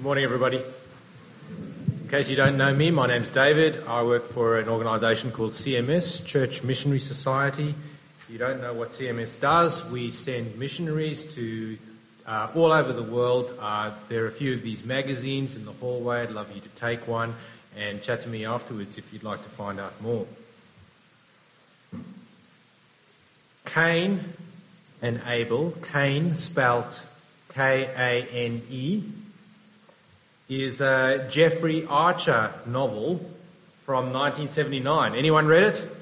Good morning, everybody. In case you don't know me, my name's David. I work for an organisation called CMS, Church Missionary Society. If you don't know what CMS does, we send missionaries to uh, all over the world. Uh, there are a few of these magazines in the hallway. I'd love you to take one and chat to me afterwards if you'd like to find out more. Kane and Abel, Kane spelt K A N E, is a Jeffrey Archer novel from 1979. Anyone read it?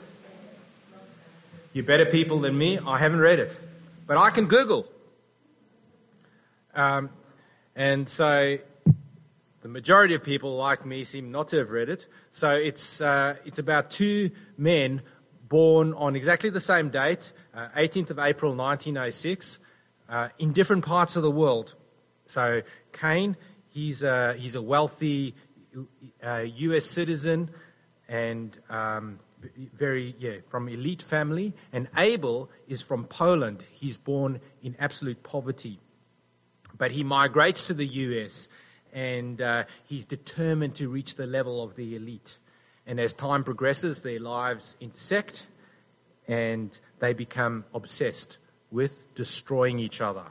You're better people than me. I haven't read it, but I can Google. Um, and so the majority of people like me seem not to have read it. So it's, uh, it's about two men born on exactly the same date, uh, 18th of April 1906, uh, in different parts of the world. So Kane, he's a, he's a wealthy US uh, citizen and um, very, yeah, from elite family. And Abel is from Poland. He's born in absolute poverty. But he migrates to the US and uh, he's determined to reach the level of the elite. And as time progresses, their lives intersect and they become obsessed with destroying each other.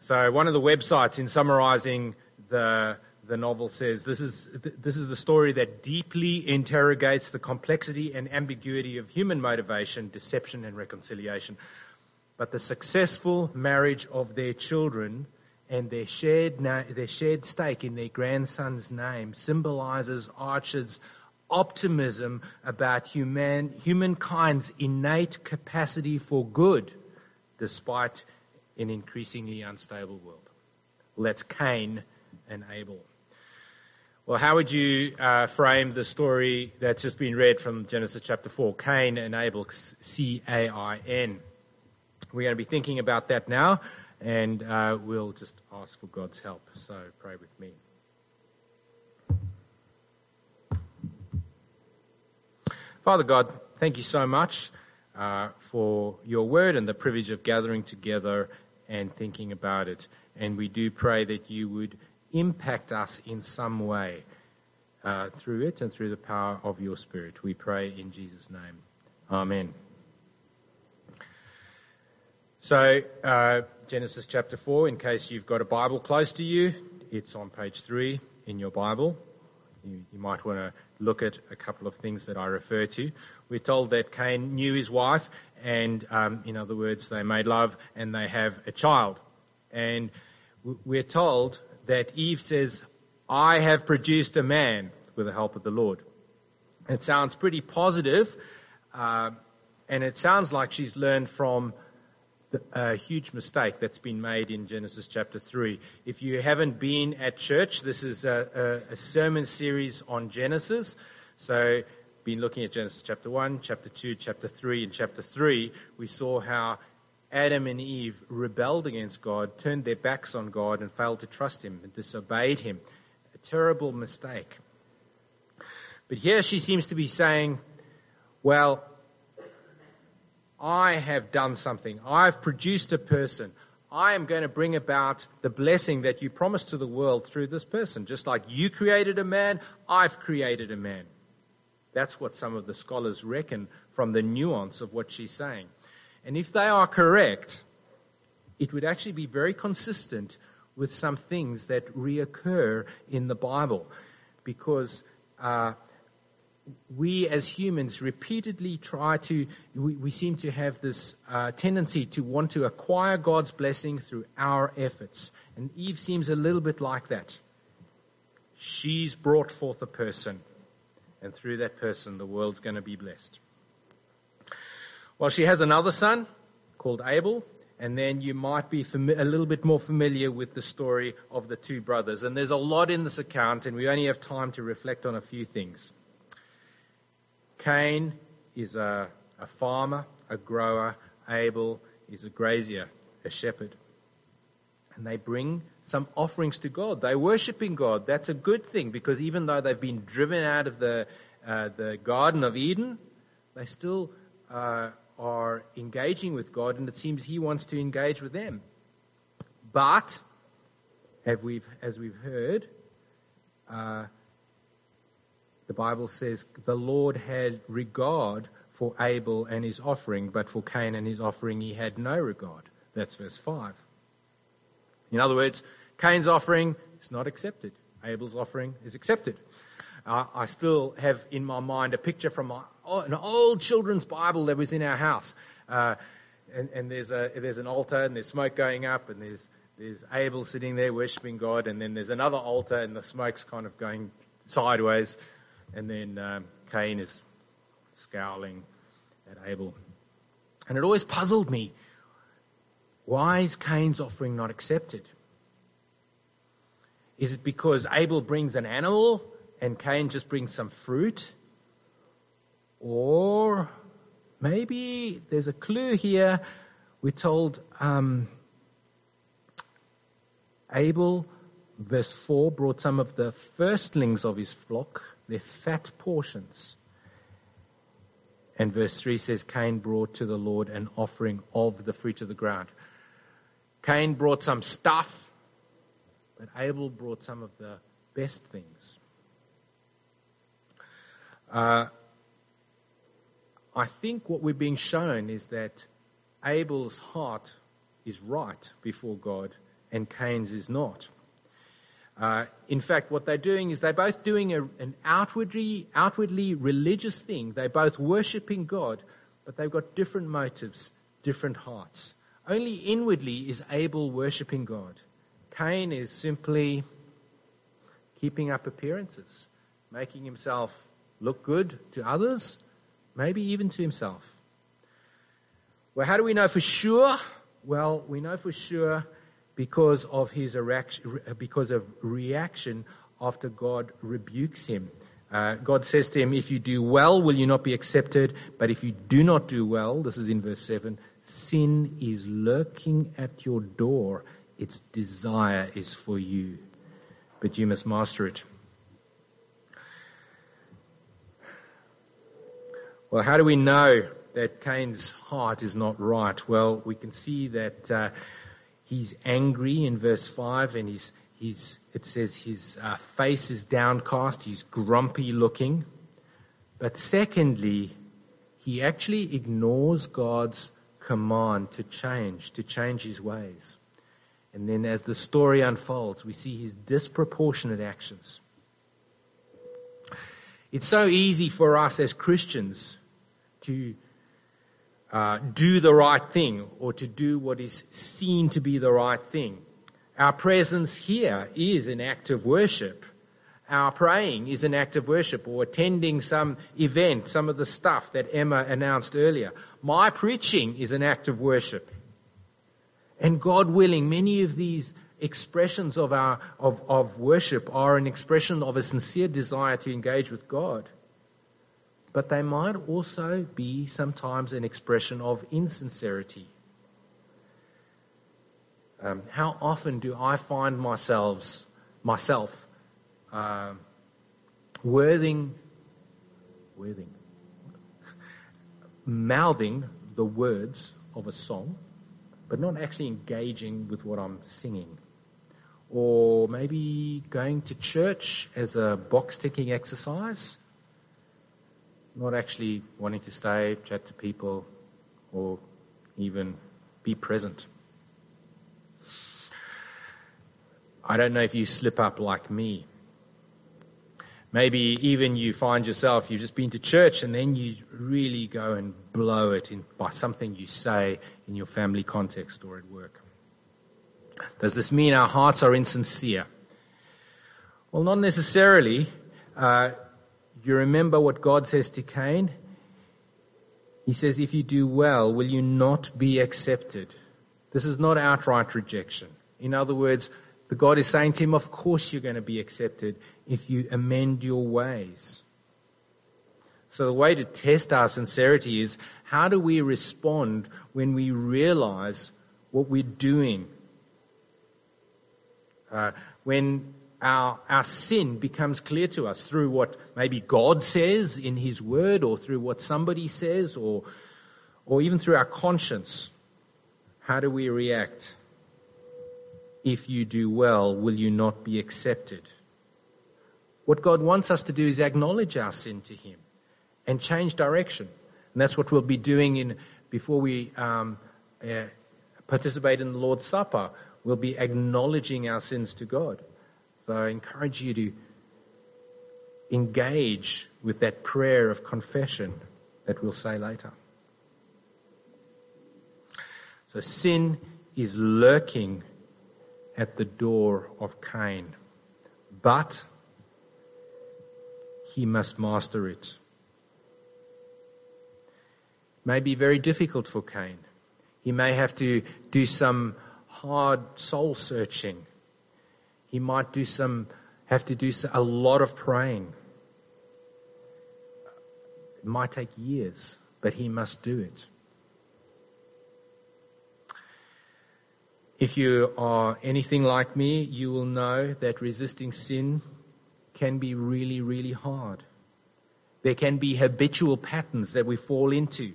So, one of the websites in summarizing the, the novel says this is, this is a story that deeply interrogates the complexity and ambiguity of human motivation, deception, and reconciliation. But the successful marriage of their children and their shared, na- their shared stake in their grandson's name symbolizes Archer's optimism about human, humankind's innate capacity for good, despite an increasingly unstable world. Well, that's Kane and Abel. Well, how would you uh, frame the story that's just been read from Genesis chapter 4? Cain and Abel, C A I N. We're going to be thinking about that now, and uh, we'll just ask for God's help. So pray with me. Father God, thank you so much uh, for your word and the privilege of gathering together and thinking about it. And we do pray that you would impact us in some way uh, through it and through the power of your Spirit. We pray in Jesus' name. Amen. So, uh, Genesis chapter 4, in case you've got a Bible close to you, it's on page 3 in your Bible. You, you might want to look at a couple of things that I refer to. We're told that Cain knew his wife, and um, in other words, they made love and they have a child. And we're told that Eve says, I have produced a man with the help of the Lord. It sounds pretty positive, uh, and it sounds like she's learned from a huge mistake that's been made in Genesis chapter 3. If you haven't been at church, this is a, a, a, sermon series on Genesis. So, been looking at Genesis chapter 1, chapter 2, chapter 3. In chapter 3, we saw how Adam and Eve rebelled against God, turned their backs on God, and failed to trust Him and disobeyed Him. A terrible mistake. But here she seems to be saying, well, I have done something. I've produced a person. I am going to bring about the blessing that you promised to the world through this person. Just like you created a man, I've created a man. That's what some of the scholars reckon from the nuance of what she's saying. And if they are correct, it would actually be very consistent with some things that reoccur in the Bible. Because uh, we as humans repeatedly try to, we, we seem to have this uh, tendency to want to acquire God's blessing through our efforts. And Eve seems a little bit like that. She's brought forth a person, and through that person, the world's going to be blessed. Well, she has another son called Abel, and then you might be a little bit more familiar with the story of the two brothers. And there's a lot in this account, and we only have time to reflect on a few things. Cain is a, a farmer, a grower. Abel is a grazier, a shepherd. And they bring some offerings to God. They're worshiping God. That's a good thing because even though they've been driven out of the, uh, the Garden of Eden, they still uh, are engaging with God, and it seems He wants to engage with them. But as we've, as we've heard, uh, the Bible says the Lord had regard for Abel and his offering, but for Cain and his offering he had no regard. That's verse 5. In other words, Cain's offering is not accepted, Abel's offering is accepted. Uh, I still have in my mind a picture from my, an old children's Bible that was in our house. Uh, and, and there's, a, there's an altar and there's smoke going up and there's, there's Abel sitting there worshipping God and then there's another altar and the smoke's kind of going sideways and then um, Cain is scowling at Abel. And it always puzzled me why is Cain's offering not accepted? Is it because Abel brings an animal and Cain just brings some fruit? Or maybe there's a clue here. We're told um, Abel, verse 4, brought some of the firstlings of his flock, their fat portions. And verse 3 says, Cain brought to the Lord an offering of the fruit of the ground. Cain brought some stuff, but Abel brought some of the best things. Uh, I think what we're being shown is that Abel's heart is right before God and Cain's is not. Uh, in fact, what they're doing is they're both doing a, an outwardly, outwardly religious thing. They're both worshipping God, but they've got different motives, different hearts. Only inwardly is Abel worshipping God. Cain is simply keeping up appearances, making himself look good to others, maybe even to himself. Well, how do we know for sure? Well, we know for sure because of his reaction, because of reaction after God rebukes him. Uh, God says to him, If you do well, will you not be accepted? But if you do not do well, this is in verse 7, sin is lurking at your door. Its desire is for you, but you must master it. Well, how do we know that Cain's heart is not right? Well, we can see that. Uh, he's angry in verse 5, and he's, he's, it says his uh, face is downcast, he's grumpy looking. But secondly, he actually ignores God's command to change, to change his ways. And then as the story unfolds, we see his disproportionate actions. It's so easy for us as Christians to uh, do the right thing or to do what is seen to be the right thing. Our presence here is an act of worship. Our praying is an act of worship or attending some event, some of the stuff that Emma announced earlier. My preaching is an act of worship. And God willing, many of these expressions of our of, of worship are an expression of a sincere desire to engage with God but they might also be sometimes an expression of insincerity. Um, how often do I find myself, myself uh, worthing, worthing, mouthing the words of a song, but not actually engaging with what I'm singing? Or maybe going to church as a box ticking exercise not actually wanting to stay, chat to people, or even be present. I don't know if you slip up like me. Maybe even you find yourself, you've just been to church and then you really go and blow it in, by something you say in your family context or at work. Does this mean our hearts are insincere? Well, not necessarily. Uh, you remember what God says to Cain? He says, If you do well, will you not be accepted? This is not outright rejection. In other words, the God is saying to him, Of course you're going to be accepted if you amend your ways. So, the way to test our sincerity is how do we respond when we realize what we're doing? Uh, when our, our sin becomes clear to us through what maybe God says in His Word or through what somebody says or, or even through our conscience. How do we react? if you do well, will you not be accepted? What God wants us to do is acknowledge our sin to Him and change direction. And that's what we'll be doing in, before we um, uh, participate in the Lord's Supper. We'll be acknowledging our sins to God. So I encourage you to engage with that prayer of confession that we'll say later. So sin is lurking at the door of Cain, but he must master it. It may be very difficult for Cain. He may have to do some hard soul searching. He might do some, have to do a lot of praying. It might take years, but he must do it. If you are anything like me, you will know that resisting sin can be really, really hard. There can be habitual patterns that we fall into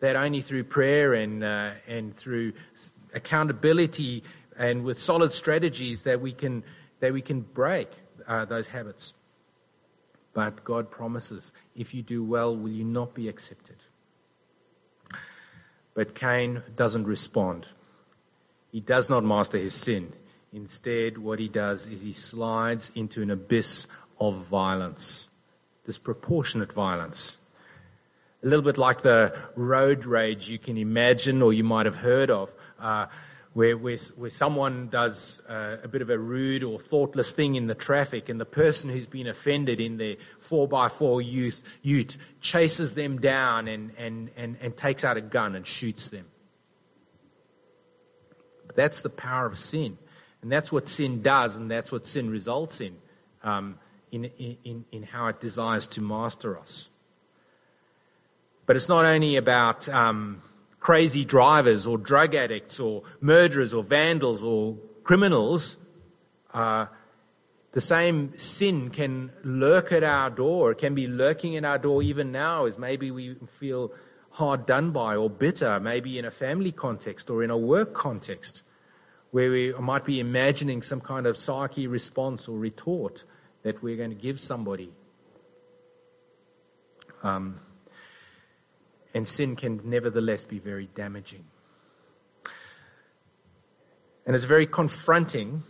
that only through prayer and, uh, and through accountability and with solid strategies that we can, that we can break uh, those habits. But God promises, if you do well, will you not be accepted? But Cain doesn't respond. He does not master his sin. Instead, what he does is he slides into an abyss of violence, disproportionate violence. A little bit like the road rage you can imagine or you might have heard of. Uh, where, where, where someone does uh, a bit of a rude or thoughtless thing in the traffic, and the person who's been offended in their 4x4 youth, ute chases them down and, and, and, and takes out a gun and shoots them. That's the power of sin. And that's what sin does, and that's what sin results in, um, in, in, in how it desires to master us. But it's not only about um, crazy drivers or drug addicts or murderers or vandals or criminals. Uh, the same sin can lurk at our door, it can be lurking at our door even now, as maybe we feel hard done by or bitter, maybe in a family context or in a work context where we might be imagining some kind of psyche response or retort that we're going to give somebody. Um, and sin can nevertheless be very damaging. And it's very confronting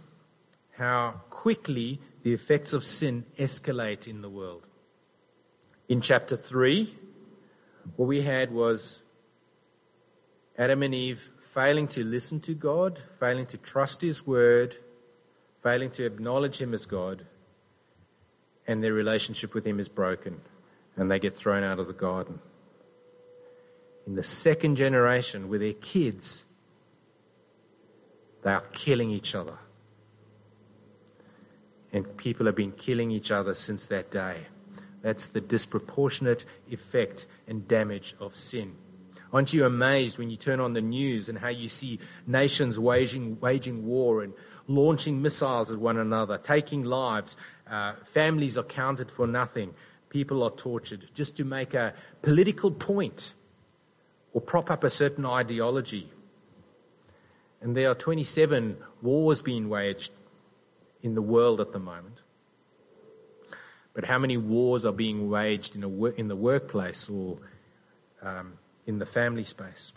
how quickly the effects of sin escalate in the world. In chapter 3, what we had was Adam and Eve failing to listen to God, failing to trust His word, failing to acknowledge Him as God, and their relationship with Him is broken, and they get thrown out of the garden. In the second generation, with their kids, they are killing each other. And people have been killing each other since that day. That's the disproportionate effect and damage of sin. Aren't you amazed when you turn on the news and how you see nations waging, waging war and launching missiles at one another, taking lives? Uh, families are counted for nothing. People are tortured just to make a political point or prop up a certain ideology. And there are 27 wars being waged in the world at the moment. But how many wars are being waged in, a, in the workplace or um, in the family space.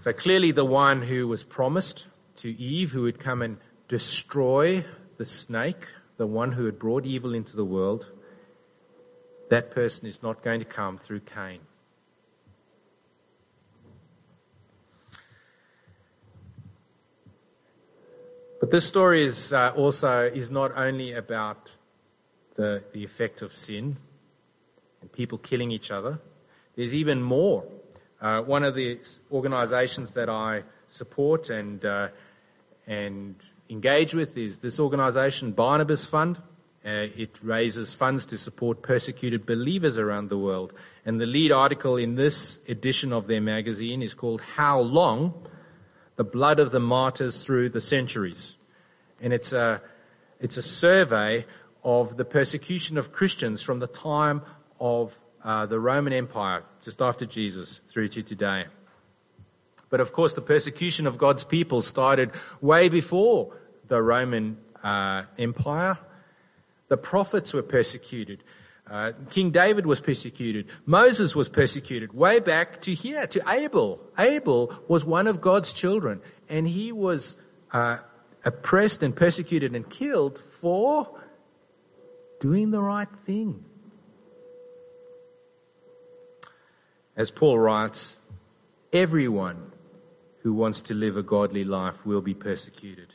So clearly, the one who was promised to Eve, who would come and destroy the snake, the one who had brought evil into the world, that person is not going to come through Cain. But this story is uh, also is not only about the, the effect of sin, and people killing each other. There's even more. Uh, one of the organisations that I support and uh, and engage with is this organisation, Barnabas Fund. Uh, it raises funds to support persecuted believers around the world. And the lead article in this edition of their magazine is called How Long? The Blood of the Martyrs Through the Centuries. And it's a, it's a survey of the persecution of Christians from the time of uh, the Roman Empire just after Jesus through to today. But of course, the persecution of God's people started way before the Roman uh, Empire. The prophets were persecuted. Uh, King David was persecuted. Moses was persecuted way back to here, to Abel. Abel was one of God's children, and he was uh, oppressed and persecuted and killed for doing the right thing. As Paul writes, everyone who wants to live a godly life will be persecuted.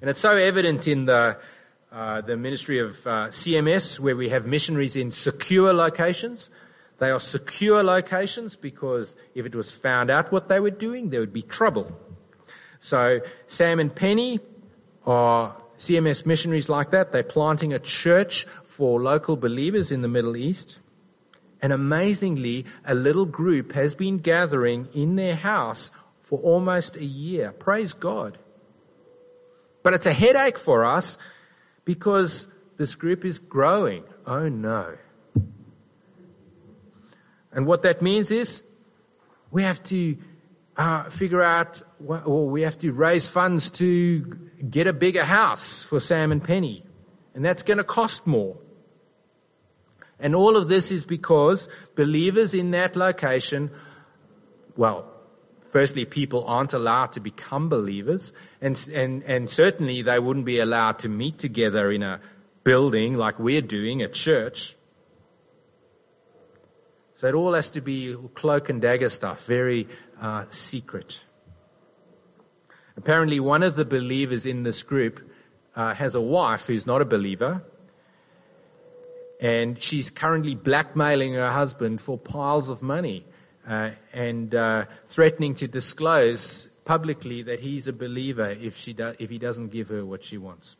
And it's so evident in the, uh, the ministry of uh, CMS, where we have missionaries in secure locations. They are secure locations because if it was found out what they were doing, there would be trouble. So Sam and Penny are CMS missionaries like that. They're planting a church for local believers in the Middle East. And amazingly, a little group has been gathering in their house for almost a year. Praise God. But it's a headache for us because this group is growing. Oh no. And what that means is we have to uh, figure out, or we have to raise funds to get a bigger house for Sam and Penny. And that's going to cost more. And all of this is because believers in that location, well, firstly, people aren't allowed to become believers, and, and, and certainly they wouldn't be allowed to meet together in a building like we're doing at church. So it all has to be cloak and dagger stuff, very uh, secret. Apparently, one of the believers in this group uh, has a wife who's not a believer, and she's currently blackmailing her husband for piles of money uh, and uh, threatening to disclose publicly that he's a believer if, she do, if he doesn't give her what she wants.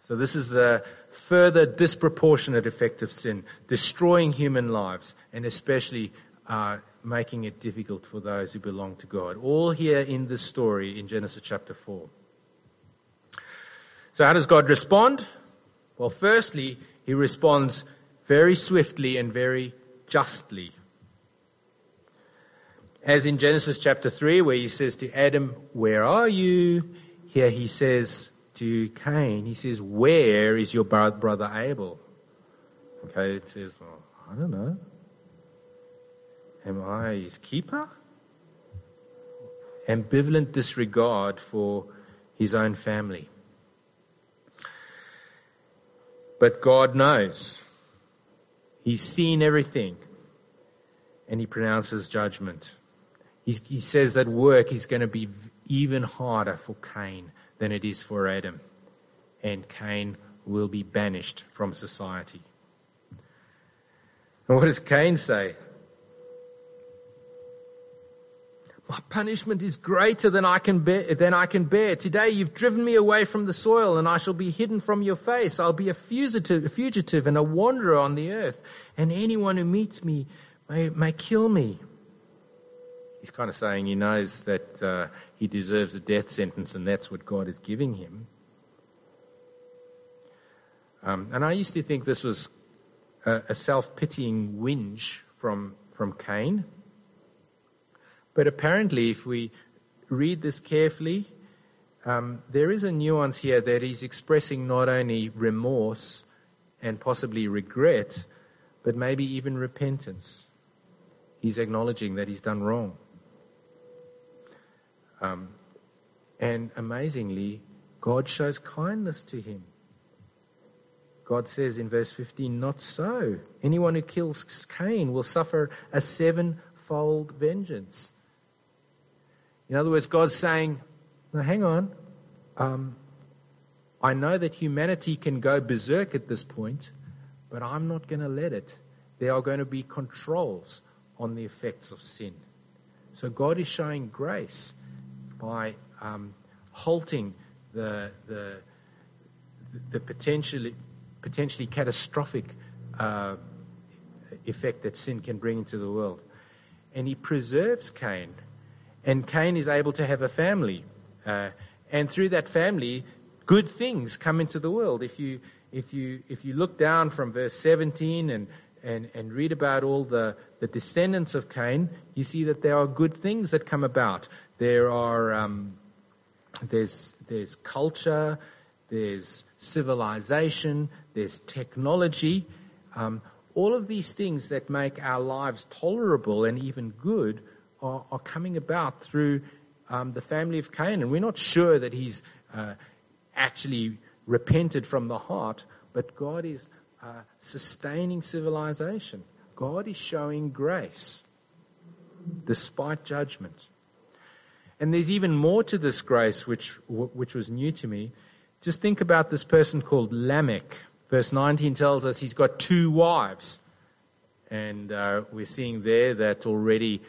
So, this is the further disproportionate effect of sin, destroying human lives, and especially uh, making it difficult for those who belong to God. All here in this story in Genesis chapter 4. So, how does God respond? Well, firstly, he responds very swiftly and very justly. As in Genesis chapter 3, where he says to Adam, Where are you? Here he says to Cain, He says, Where is your brother Abel? Okay, it says, Well, I don't know. Am I his keeper? Ambivalent disregard for his own family. But God knows. He's seen everything. And he pronounces judgment. He's, he says that work is going to be even harder for Cain than it is for Adam. And Cain will be banished from society. And what does Cain say? My punishment is greater than I can bear, than I can bear. Today you've driven me away from the soil and I shall be hidden from your face. I'll be a fugitive, a fugitive and a wanderer on the earth. And anyone who meets me may, may kill me. He's kind of saying he knows that uh, he deserves a death sentence and that's what God is giving him. Um, and I used to think this was a, a self-pitying whinge from, from Cain. But apparently, if we read this carefully, um, there is a nuance here that he's expressing not only remorse and possibly regret, but maybe even repentance. He's acknowledging that he's done wrong. Um, and amazingly, God shows kindness to him. God says in verse 15, Not so. Anyone who kills Cain will suffer a sevenfold vengeance. In other words, God's saying, now hang on. Um, I know that humanity can go berserk at this point, but I'm not going to let it. There are going to be controls on the effects of sin. So God is showing grace by um, halting the, the, the potentially, potentially catastrophic uh, effect that sin can bring into the world. And he preserves Cain and Cain is able to have a family. Uh, and through that family, good things come into the world. If you, if you, if you look down from verse 17 and, and, and read about all the, the descendants of Cain, you see that there are good things that come about. There are um, there's there's culture, there's civilization, there's technology. Um, all of these things that make our lives tolerable and even good are, are coming about through um, the family of Cain. And we're not sure that he's uh, actually repented from the heart, but God is uh, sustaining civilization. God is showing grace despite judgment. And there's even more to this grace, which, which was new to me. Just think about this person called Lamech. Verse 19 tells us he's got two wives. And uh, we're seeing there that already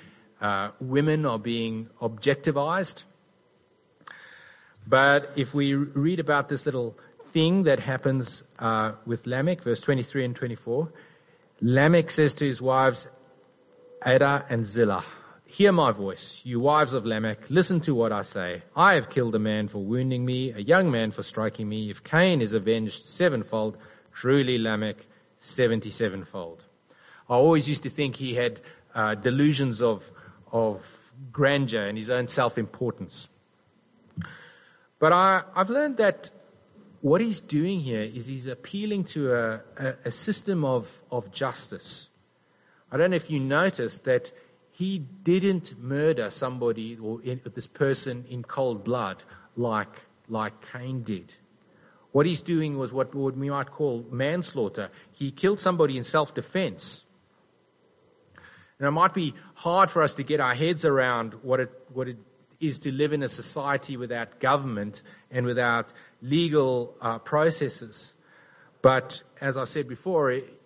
uh, women are being objectivized. But if we read about this little thing that happens uh, with Lamech, verse 23 and 24, Lamech says to his wives, Adah and Zillah, Hear my voice, you wives of Lamech, listen to what I say. I have killed a man for wounding me, a young man for striking me. If Cain is avenged sevenfold, truly Lamech seventy-sevenfold. I always used to think he had uh, delusions of, of grandeur and his own self importance. But I, I've learned that what he's doing here is he's appealing to a, a, a system of, of justice. I don't know if you noticed that he didn't murder somebody or in, this person in cold blood like, like Cain did. What he's doing was what, what we might call manslaughter. He killed somebody in self defense. And it might be hard for us to get our heads around what it, what it is to live in a society without government and without legal uh, processes. But as I said before, it,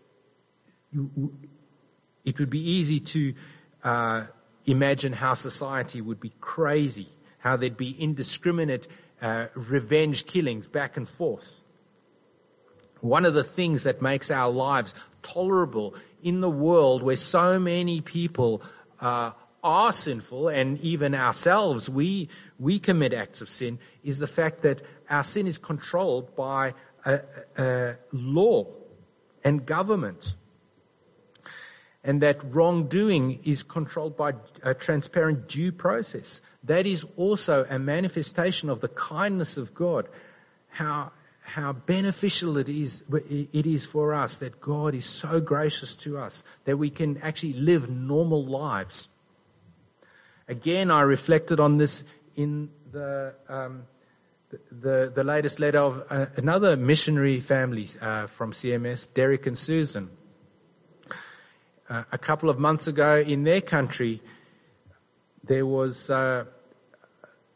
it would be easy to uh, imagine how society would be crazy, how there'd be indiscriminate uh, revenge killings back and forth. One of the things that makes our lives tolerable in the world where so many people uh, are sinful, and even ourselves, we, we commit acts of sin, is the fact that our sin is controlled by a, a law and government and that wrongdoing is controlled by a transparent due process. That is also a manifestation of the kindness of God. How, how beneficial it is, it is for us that God is so gracious to us that we can actually live normal lives. Again, I reflected on this in the, um, the, the, latest letter of uh, another missionary family uh, from CMS, Derek and Susan uh, a couple of months ago in their country, there was uh,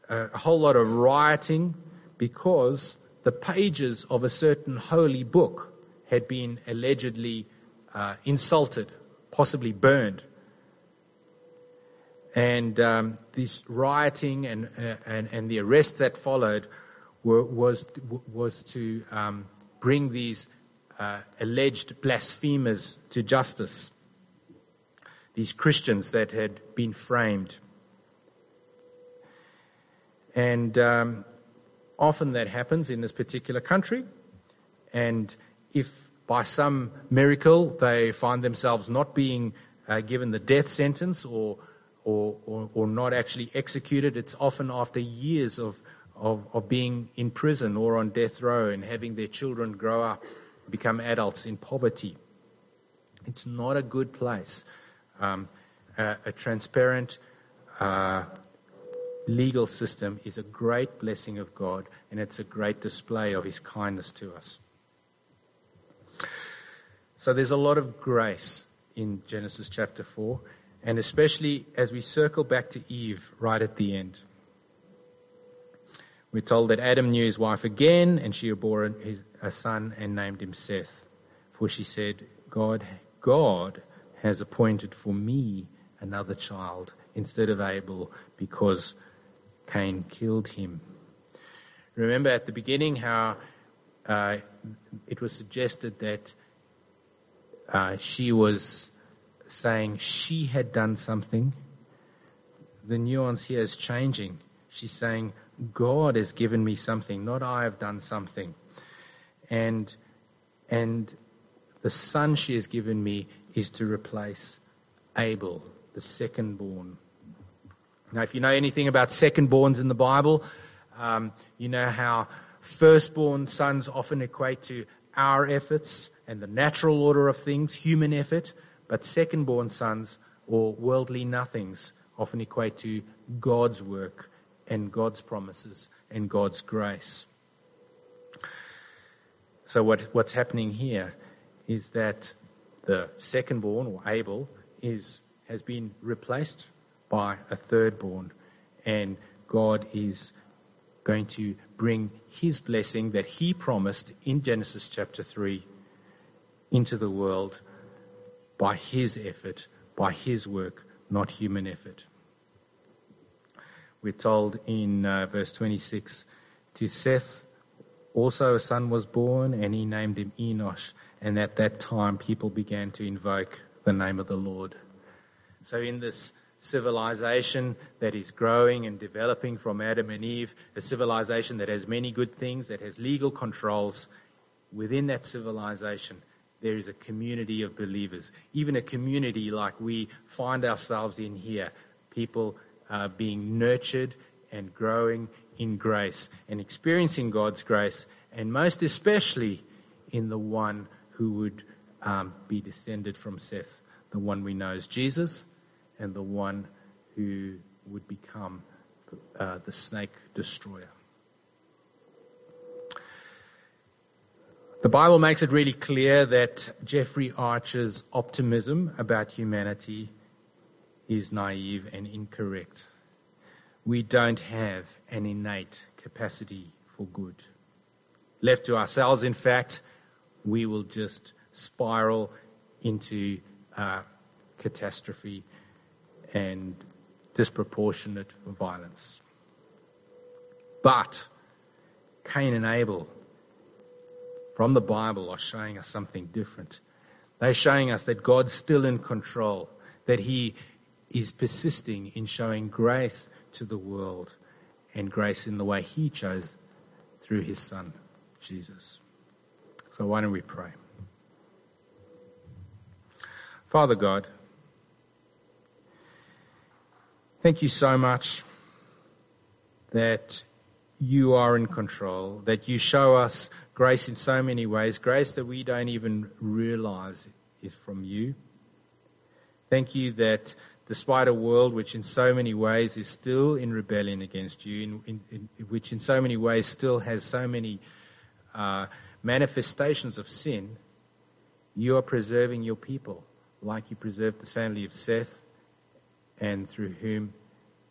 a whole lot of rioting because the pages of a certain holy book had been allegedly uh, insulted, possibly burned. And um, this rioting and, uh, and, and the arrests that followed were, was, was to um, bring these uh, alleged blasphemers to justice these Christians that had been framed. And um, often that happens in this particular country. And if by some miracle they find themselves not being uh, given the death sentence or, or, or, or, not actually executed, it's often after years of, of, of being in prison or on death row and having their children grow up, become adults in poverty. It's not a good place um, a, a, transparent uh, legal system is a great blessing of God, and it's a great display of His kindness to us. So there's a lot of grace in Genesis chapter 4, and especially as we circle back to Eve right at the end. We're told that Adam knew his wife again, and she bore his a son and named him Seth. For she said, God, God has appointed for me another child instead of Abel because Cain killed him. Remember at the beginning how uh, it was suggested that uh, she was saying she had done something. The nuance here is changing. She's saying, God has given me something, not I have done something. And, and the son she has given me is to replace Abel, the second born. Now, if you know anything about second-borns in the Bible, um, you know how firstborn sons often equate to our efforts and the natural order of things, human effort, but second-born sons or worldly nothings often equate to God's work and God's promises and God's grace. So, what, what's happening here is that the second-born or Abel is, has been replaced by a third-born, and God is going to bring his blessing that he promised in Genesis chapter 3 into the world by his effort, by his work, not human effort. We're told in uh, verse 26 to Seth also a son was born, and he named him Enosh. And at that time, people began to invoke the name of the Lord. So, in this civilization that is growing and developing from Adam and Eve, a civilization that has many good things, that has legal controls, within that civilization, there is a community of believers, even a community like we find ourselves in here, people uh, being nurtured and growing in grace and experiencing God's grace, and most especially in the one who would um, be descended from Seth, the one we know as Jesus, and the one who would become uh, the snake destroyer. The Bible makes it really clear that Jeffrey Archer's optimism about humanity is naive and incorrect we don't have an innate capacity for good. Left to ourselves, in fact, we will just spiral into uh, catastrophe and disproportionate violence. But Cain and Abel from the Bible are showing us something different. They're showing us that God's still in control, that He is persisting in showing grace to the world and grace in the way He chose through His Son, Jesus. So, why don't we pray? Father God, thank you so much that you are in control, that you show us grace in so many ways, grace that we don't even realize is from you. Thank you that despite a world which in so many ways is still in rebellion against you, in, in, in which in so many ways still has so many uh, manifestations of sin, you are preserving your people like you preserved the family of Seth and through whom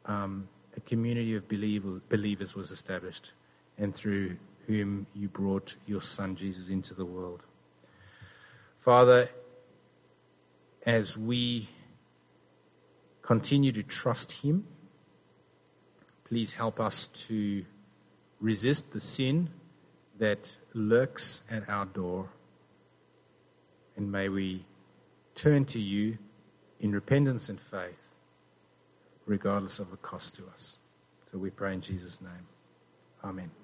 um, a community of believer, believers was established and through whom you brought your son Jesus into the world. Father, as we continue to trust Him. Please help us to resist the sin that lurks at our door. And may we turn to you in repentance and faith, regardless of the cost to us. So we pray in Jesus' name. Amen.